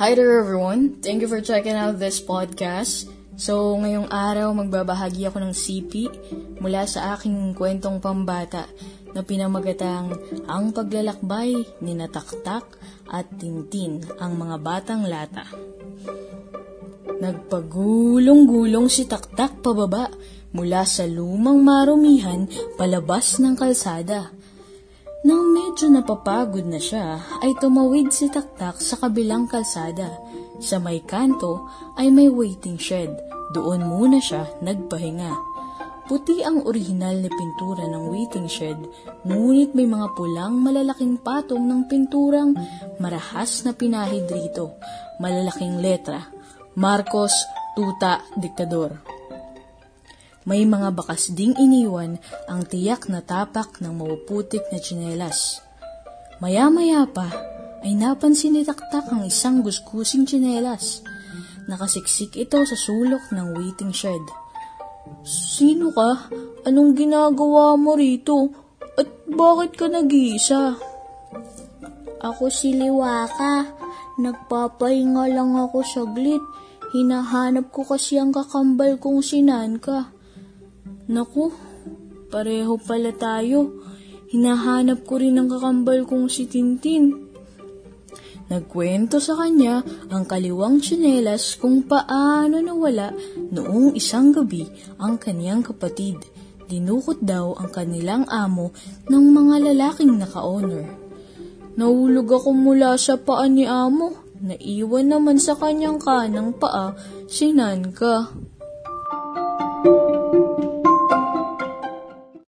Hi there everyone. Thank you for checking out this podcast. So, ngayong araw magbabahagi ako ng sipi mula sa aking kwentong pambata na pinamagatang Ang Paglalakbay ni Nataktak at Tintin ang mga batang lata. Nagpagulong-gulong si Taktak pababa mula sa lumang marumihan palabas ng kalsada. Nang medyo napapagod na siya, ay tumawid si Taktak sa kabilang kalsada. Sa may kanto ay may waiting shed. Doon muna siya nagpahinga. Puti ang orihinal na pintura ng waiting shed, ngunit may mga pulang malalaking patong ng pinturang marahas na pinahid rito. Malalaking letra, Marcos Tuta Diktador. May mga bakas ding iniwan ang tiyak na tapak ng mapuputik na tsinelas. Maya-maya pa ay napansin ni Taktak ang isang guskusing tsinelas. Nakasiksik ito sa sulok ng waiting shed. Sino ka? Anong ginagawa mo rito? At bakit ka nag-iisa? Ako si Liwaka. Nagpapahinga lang ako saglit. Hinahanap ko kasi ang kakambal kong sinan ka. Naku, pareho pala tayo. Hinahanap ko rin ang kakambal kong si Tintin. Nagkwento sa kanya ang kaliwang tsinelas kung paano nawala noong isang gabi ang kaniyang kapatid. Dinukot daw ang kanilang amo ng mga lalaking naka-honor. Nahulog ako mula sa paa ni amo. Naiwan naman sa kanyang kanang paa si Nanka.